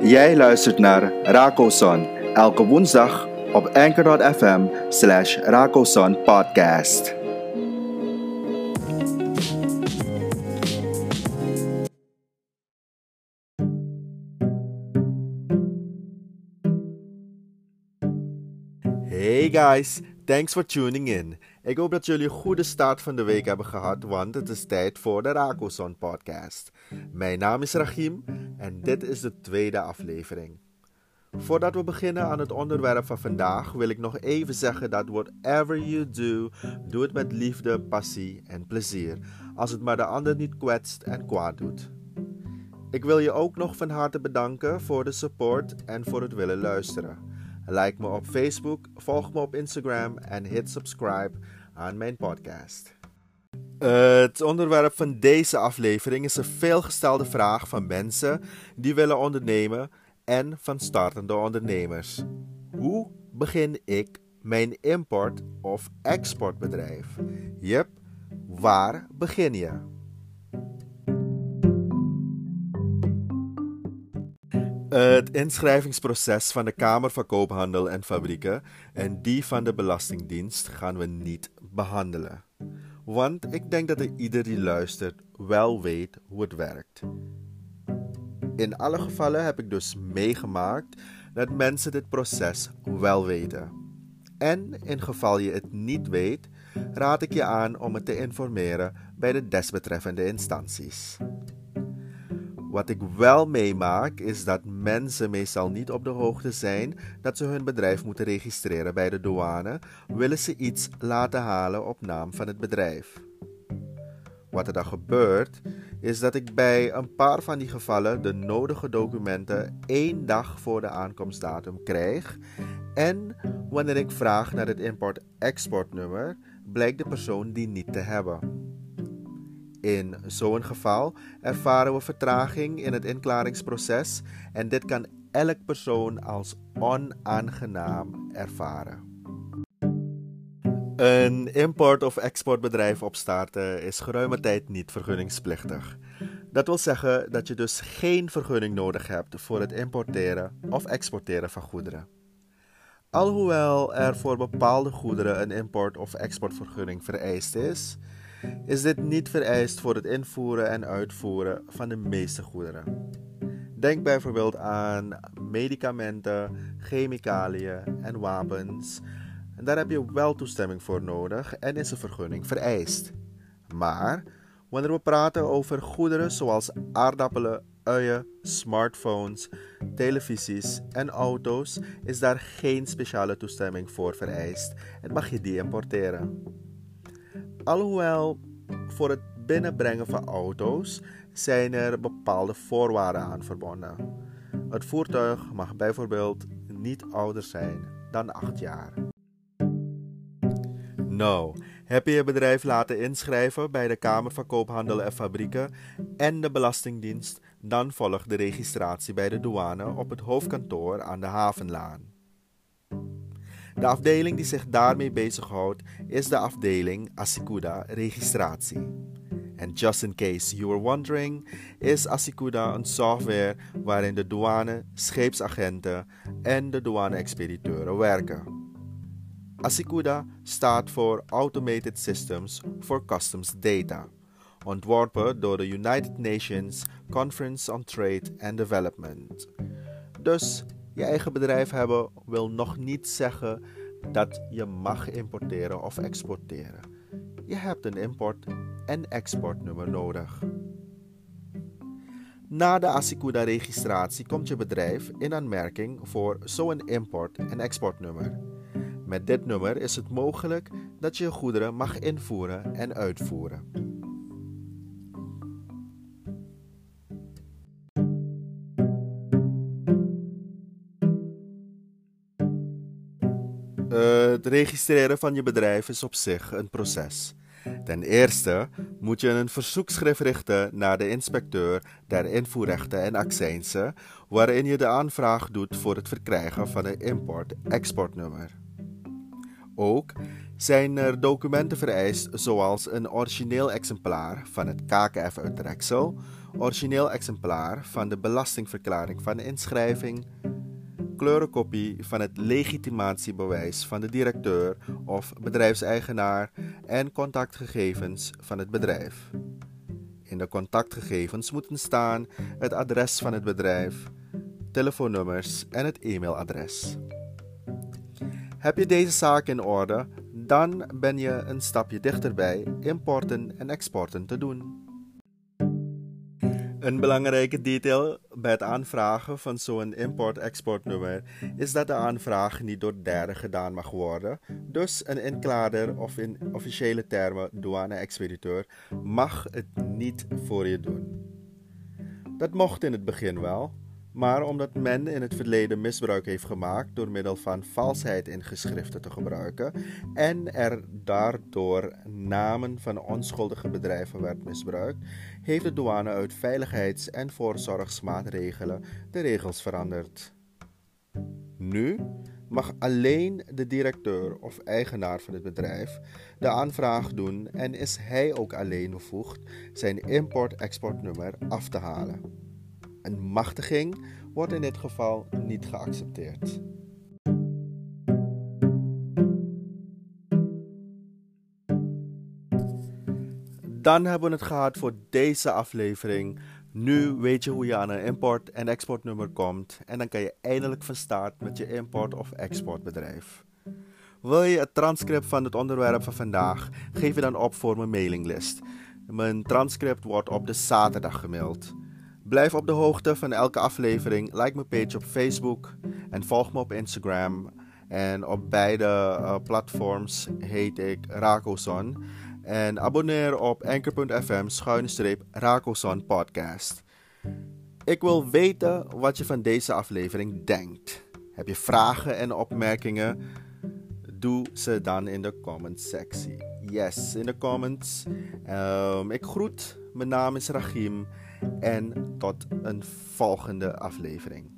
Jij luistert naar Rakoson elke woensdag op anchor.fm slash Rakoson podcast. Hey guys, thanks for tuning in. Ik hoop dat jullie een goede start van de week hebben gehad, want het is tijd voor de Rakoson podcast. Mijn naam is Rachim en dit is de tweede aflevering. Voordat we beginnen aan het onderwerp van vandaag, wil ik nog even zeggen dat whatever you do, doe het met liefde, passie en plezier, als het maar de ander niet kwetst en kwaad doet. Ik wil je ook nog van harte bedanken voor de support en voor het willen luisteren. Like me op Facebook, volg me op Instagram en hit subscribe aan mijn podcast. Het onderwerp van deze aflevering is een veelgestelde vraag van mensen die willen ondernemen en van startende ondernemers. Hoe begin ik mijn import- of exportbedrijf? Yep, waar begin je? Het inschrijvingsproces van de Kamer van Koophandel en Fabrieken en die van de Belastingdienst gaan we niet behandelen. Want ik denk dat ieder die luistert wel weet hoe het werkt. In alle gevallen heb ik dus meegemaakt dat mensen dit proces wel weten. En in geval je het niet weet, raad ik je aan om het te informeren bij de desbetreffende instanties. Wat ik wel meemaak is dat mensen meestal niet op de hoogte zijn dat ze hun bedrijf moeten registreren bij de douane, willen ze iets laten halen op naam van het bedrijf. Wat er dan gebeurt, is dat ik bij een paar van die gevallen de nodige documenten één dag voor de aankomstdatum krijg. En wanneer ik vraag naar het import-exportnummer, blijkt de persoon die niet te hebben. In zo'n geval ervaren we vertraging in het inklaringsproces en dit kan elk persoon als onaangenaam ervaren. Een import- of exportbedrijf opstarten is geruime tijd niet vergunningsplichtig. Dat wil zeggen dat je dus geen vergunning nodig hebt voor het importeren of exporteren van goederen. Alhoewel er voor bepaalde goederen een import- of exportvergunning vereist is, is dit niet vereist voor het invoeren en uitvoeren van de meeste goederen. Denk bijvoorbeeld aan medicamenten, chemicaliën en wapens. En daar heb je wel toestemming voor nodig en is een vergunning vereist. Maar wanneer we praten over goederen zoals aardappelen, uien, smartphones, televisies en auto's, is daar geen speciale toestemming voor vereist en mag je die importeren. Alhoewel voor het binnenbrengen van auto's zijn er bepaalde voorwaarden aan verbonden. Het voertuig mag bijvoorbeeld niet ouder zijn dan 8 jaar. Nou, heb je je bedrijf laten inschrijven bij de Kamer van Koophandel en Fabrieken en de Belastingdienst, dan volgt de registratie bij de douane op het hoofdkantoor aan de Havenlaan. De afdeling die zich daarmee bezighoudt is de afdeling Asikuda Registratie. En just in case you were wondering, is Asikuda een software waarin de douane, scheepsagenten en de douane-expediteuren werken. Asikuda staat voor Automated Systems for Customs Data, ontworpen door de United Nations Conference on Trade and Development. Dus je eigen bedrijf hebben wil nog niet zeggen dat je mag importeren of exporteren. Je hebt een import- en exportnummer nodig. Na de Asikuda-registratie komt je bedrijf in aanmerking voor zo'n import- en exportnummer. Met dit nummer is het mogelijk dat je goederen mag invoeren en uitvoeren. Het registreren van je bedrijf is op zich een proces. Ten eerste moet je een verzoekschrift richten naar de inspecteur der invoerrechten en accijnsen, waarin je de aanvraag doet voor het verkrijgen van een import-exportnummer. Ook Zijn er documenten vereist zoals een origineel exemplaar van het KKF-uittreksel, origineel exemplaar van de belastingverklaring van de inschrijving, kleurenkopie van het legitimatiebewijs van de directeur of bedrijfseigenaar en contactgegevens van het bedrijf. In de contactgegevens moeten staan het adres van het bedrijf, telefoonnummers en het e-mailadres. Heb je deze zaak in orde, dan ben je een stapje dichterbij importen en exporten te doen. Een belangrijke detail bij het aanvragen van zo'n import-exportnummer is dat de aanvraag niet door derden gedaan mag worden. Dus een inklader of in officiële termen douane-expediteur mag het niet voor je doen. Dat mocht in het begin wel, maar omdat men in het verleden misbruik heeft gemaakt door middel van valsheid in geschriften te gebruiken en er daardoor namen van onschuldige bedrijven werd misbruikt, heeft de douane uit veiligheids- en voorzorgsmaatregelen de regels veranderd. Nu mag alleen de directeur of eigenaar van het bedrijf de aanvraag doen en is hij ook alleen bevoegd zijn import-exportnummer af te halen. Een machtiging wordt in dit geval niet geaccepteerd. Dan hebben we het gehad voor deze aflevering. Nu weet je hoe je aan een import- en exportnummer komt en dan kan je eindelijk van start met je import- of exportbedrijf. Wil je het transcript van het onderwerp van vandaag? Geef je dan op voor mijn mailinglist. Mijn transcript wordt op de zaterdag gemaild. Blijf op de hoogte van elke aflevering. Like mijn page op Facebook en volg me op Instagram. En op beide uh, platforms heet ik Rakoson. En abonneer op anchor.fm schuine Rakoson podcast. Ik wil weten wat je van deze aflevering denkt. Heb je vragen en opmerkingen? Doe ze dan in de comment sectie. Yes, in de comments. Um, ik groet. Mijn naam is Rachim. En tot een volgende aflevering.